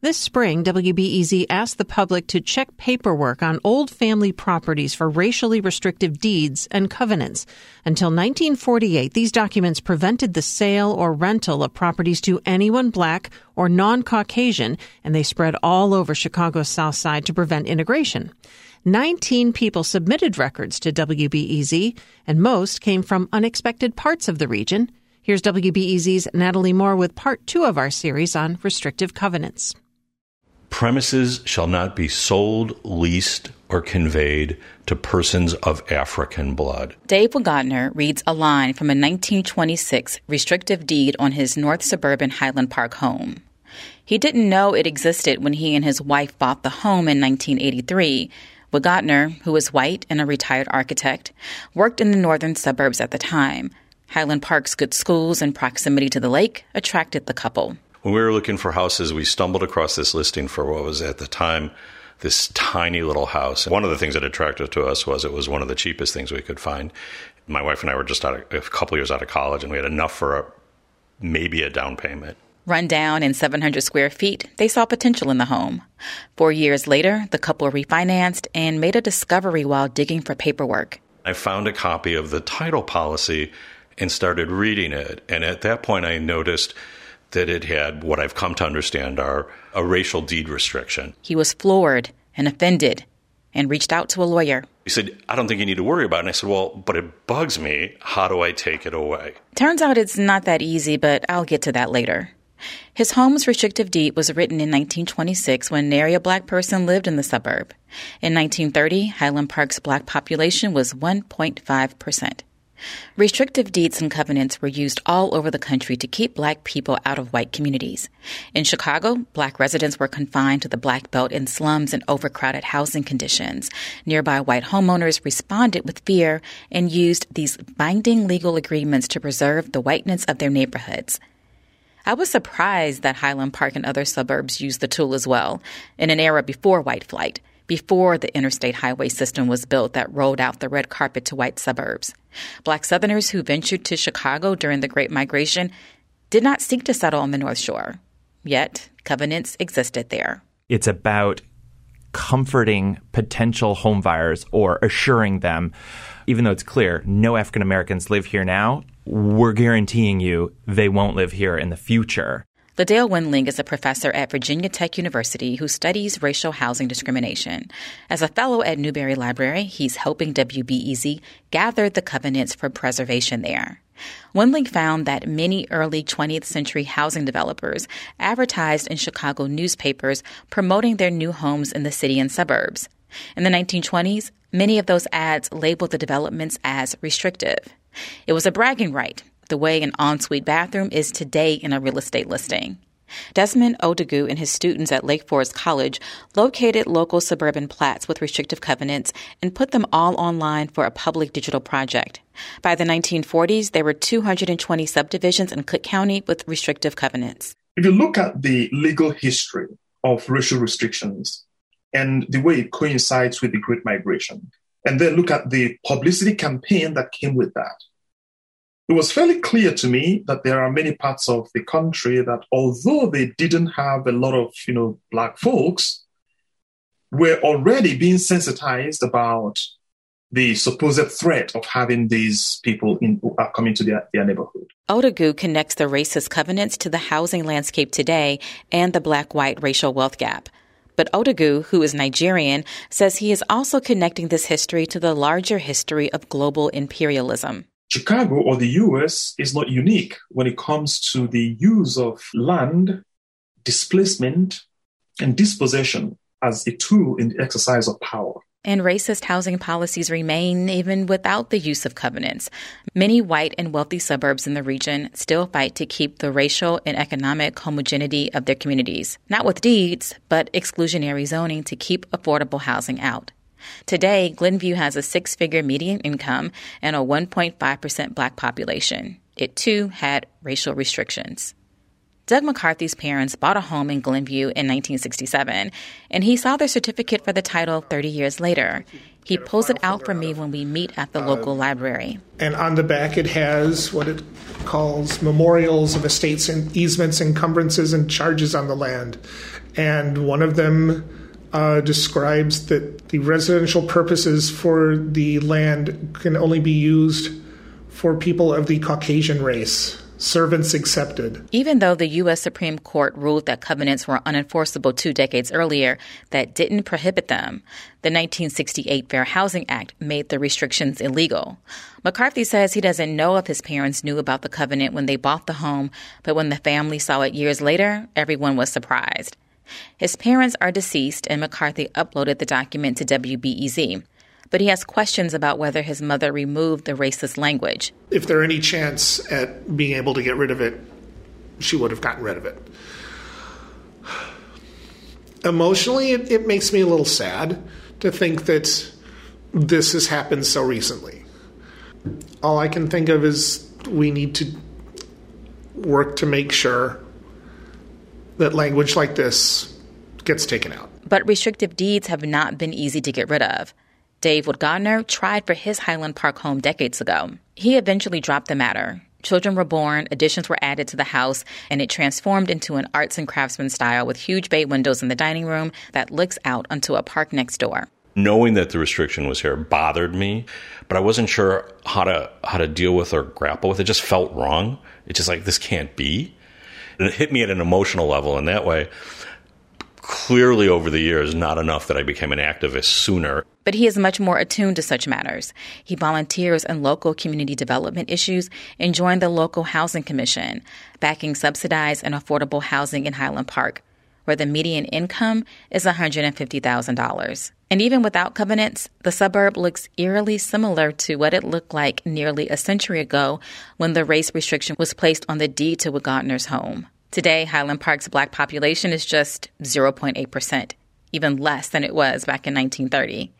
This spring, WBEZ asked the public to check paperwork on old family properties for racially restrictive deeds and covenants. Until 1948, these documents prevented the sale or rental of properties to anyone black or non-Caucasian, and they spread all over Chicago's South Side to prevent integration. 19 people submitted records to WBEZ, and most came from unexpected parts of the region. Here's WBEZ's Natalie Moore with part two of our series on restrictive covenants. Premises shall not be sold, leased, or conveyed to persons of African blood. Dave Wagotner reads a line from a 1926 restrictive deed on his North Suburban Highland Park home. He didn't know it existed when he and his wife bought the home in 1983. Wagotner, who was white and a retired architect, worked in the northern suburbs at the time. Highland Park's good schools and proximity to the lake attracted the couple. When we were looking for houses, we stumbled across this listing for what was at the time this tiny little house. One of the things that attracted to us was it was one of the cheapest things we could find. My wife and I were just out of, a couple years out of college, and we had enough for a, maybe a down payment. Run down in 700 square feet, they saw potential in the home. Four years later, the couple refinanced and made a discovery while digging for paperwork. I found a copy of the title policy and started reading it. And at that point, I noticed that it had what I've come to understand are a racial deed restriction. He was floored and offended and reached out to a lawyer. He said, I don't think you need to worry about it. And I said, Well, but it bugs me. How do I take it away? Turns out it's not that easy, but I'll get to that later. His home's restrictive deed was written in 1926 when nary a black person lived in the suburb. In 1930, Highland Park's black population was 1.5 percent. Restrictive deeds and covenants were used all over the country to keep black people out of white communities. In Chicago, black residents were confined to the black belt in slums and overcrowded housing conditions. Nearby white homeowners responded with fear and used these binding legal agreements to preserve the whiteness of their neighborhoods. I was surprised that Highland Park and other suburbs used the tool as well, in an era before white flight before the interstate highway system was built that rolled out the red carpet to white suburbs. Black Southerners who ventured to Chicago during the Great Migration did not seek to settle on the North Shore. Yet, covenants existed there. It's about comforting potential home buyers or assuring them, even though it's clear no African Americans live here now, we're guaranteeing you they won't live here in the future. LaDale Winling is a professor at Virginia Tech University who studies racial housing discrimination. As a fellow at Newberry Library, he's helping WBEZ gather the covenants for preservation there. Winling found that many early 20th century housing developers advertised in Chicago newspapers promoting their new homes in the city and suburbs. In the 1920s, many of those ads labeled the developments as restrictive. It was a bragging right the way an ensuite bathroom is today in a real estate listing. Desmond Odugu and his students at Lake Forest College located local suburban plats with restrictive covenants and put them all online for a public digital project. By the 1940s, there were 220 subdivisions in Cook County with restrictive covenants. If you look at the legal history of racial restrictions and the way it coincides with the Great Migration, and then look at the publicity campaign that came with that, it was fairly clear to me that there are many parts of the country that, although they didn't have a lot of, you know, black folks, were already being sensitized about the supposed threat of having these people in, uh, coming to their, their neighborhood. Odugu connects the racist covenants to the housing landscape today and the black-white racial wealth gap. But Odugu, who is Nigerian, says he is also connecting this history to the larger history of global imperialism. Chicago or the US is not unique when it comes to the use of land, displacement, and dispossession as a tool in the exercise of power. And racist housing policies remain even without the use of covenants. Many white and wealthy suburbs in the region still fight to keep the racial and economic homogeneity of their communities, not with deeds, but exclusionary zoning to keep affordable housing out. Today, Glenview has a six figure median income and a 1.5% black population. It too had racial restrictions. Doug McCarthy's parents bought a home in Glenview in 1967, and he saw their certificate for the title 30 years later. He pulls it out for me when we meet at the local uh, library. And on the back, it has what it calls memorials of estates and easements, encumbrances, and charges on the land. And one of them uh, describes that the residential purposes for the land can only be used for people of the Caucasian race servants accepted. Even though the U.S. Supreme Court ruled that covenants were unenforceable two decades earlier, that didn't prohibit them. The 1968 Fair Housing Act made the restrictions illegal. McCarthy says he doesn't know if his parents knew about the covenant when they bought the home, but when the family saw it years later, everyone was surprised. His parents are deceased, and McCarthy uploaded the document to WBEZ but he has questions about whether his mother removed the racist language. If there any chance at being able to get rid of it, she would have gotten rid of it. Emotionally, it, it makes me a little sad to think that this has happened so recently. All I can think of is we need to work to make sure that language like this gets taken out. But restrictive deeds have not been easy to get rid of. Dave Woodgardner tried for his Highland Park home decades ago. He eventually dropped the matter. Children were born, additions were added to the house, and it transformed into an arts and craftsman style with huge bay windows in the dining room that looks out onto a park next door. Knowing that the restriction was here bothered me, but I wasn't sure how to how to deal with or grapple with it. it just felt wrong. It's just like this can't be. And it hit me at an emotional level in that way clearly over the years not enough that I became an activist sooner. But he is much more attuned to such matters. He volunteers in local community development issues and joined the local housing commission, backing subsidized and affordable housing in Highland Park, where the median income is $150,000. And even without covenants, the suburb looks eerily similar to what it looked like nearly a century ago when the race restriction was placed on the deed to Woodgardner's home. Today, Highland Park's black population is just 0.8%, even less than it was back in 1930.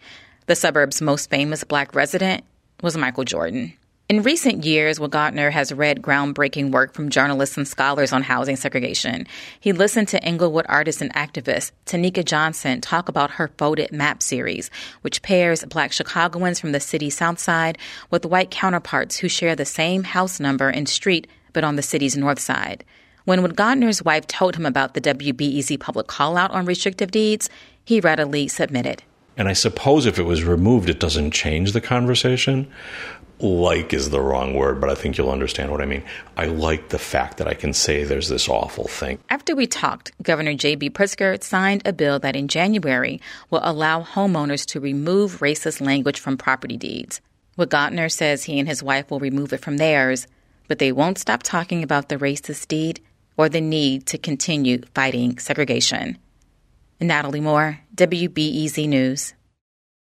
The suburb's most famous black resident was Michael Jordan. In recent years, Woodgardner has read groundbreaking work from journalists and scholars on housing segregation. He listened to Englewood artist and activist Tonika Johnson talk about her Folded Map series, which pairs black Chicagoans from the city's south side with white counterparts who share the same house number and street but on the city's north side. When Woodgardner's wife told him about the WBEZ public call out on restrictive deeds, he readily submitted. And I suppose if it was removed, it doesn't change the conversation. Like is the wrong word, but I think you'll understand what I mean. I like the fact that I can say there's this awful thing. After we talked, Governor J.B. Pritzker signed a bill that in January will allow homeowners to remove racist language from property deeds. Woodgardner says he and his wife will remove it from theirs, but they won't stop talking about the racist deed or the need to continue fighting segregation. Natalie Moore, WBEZ News.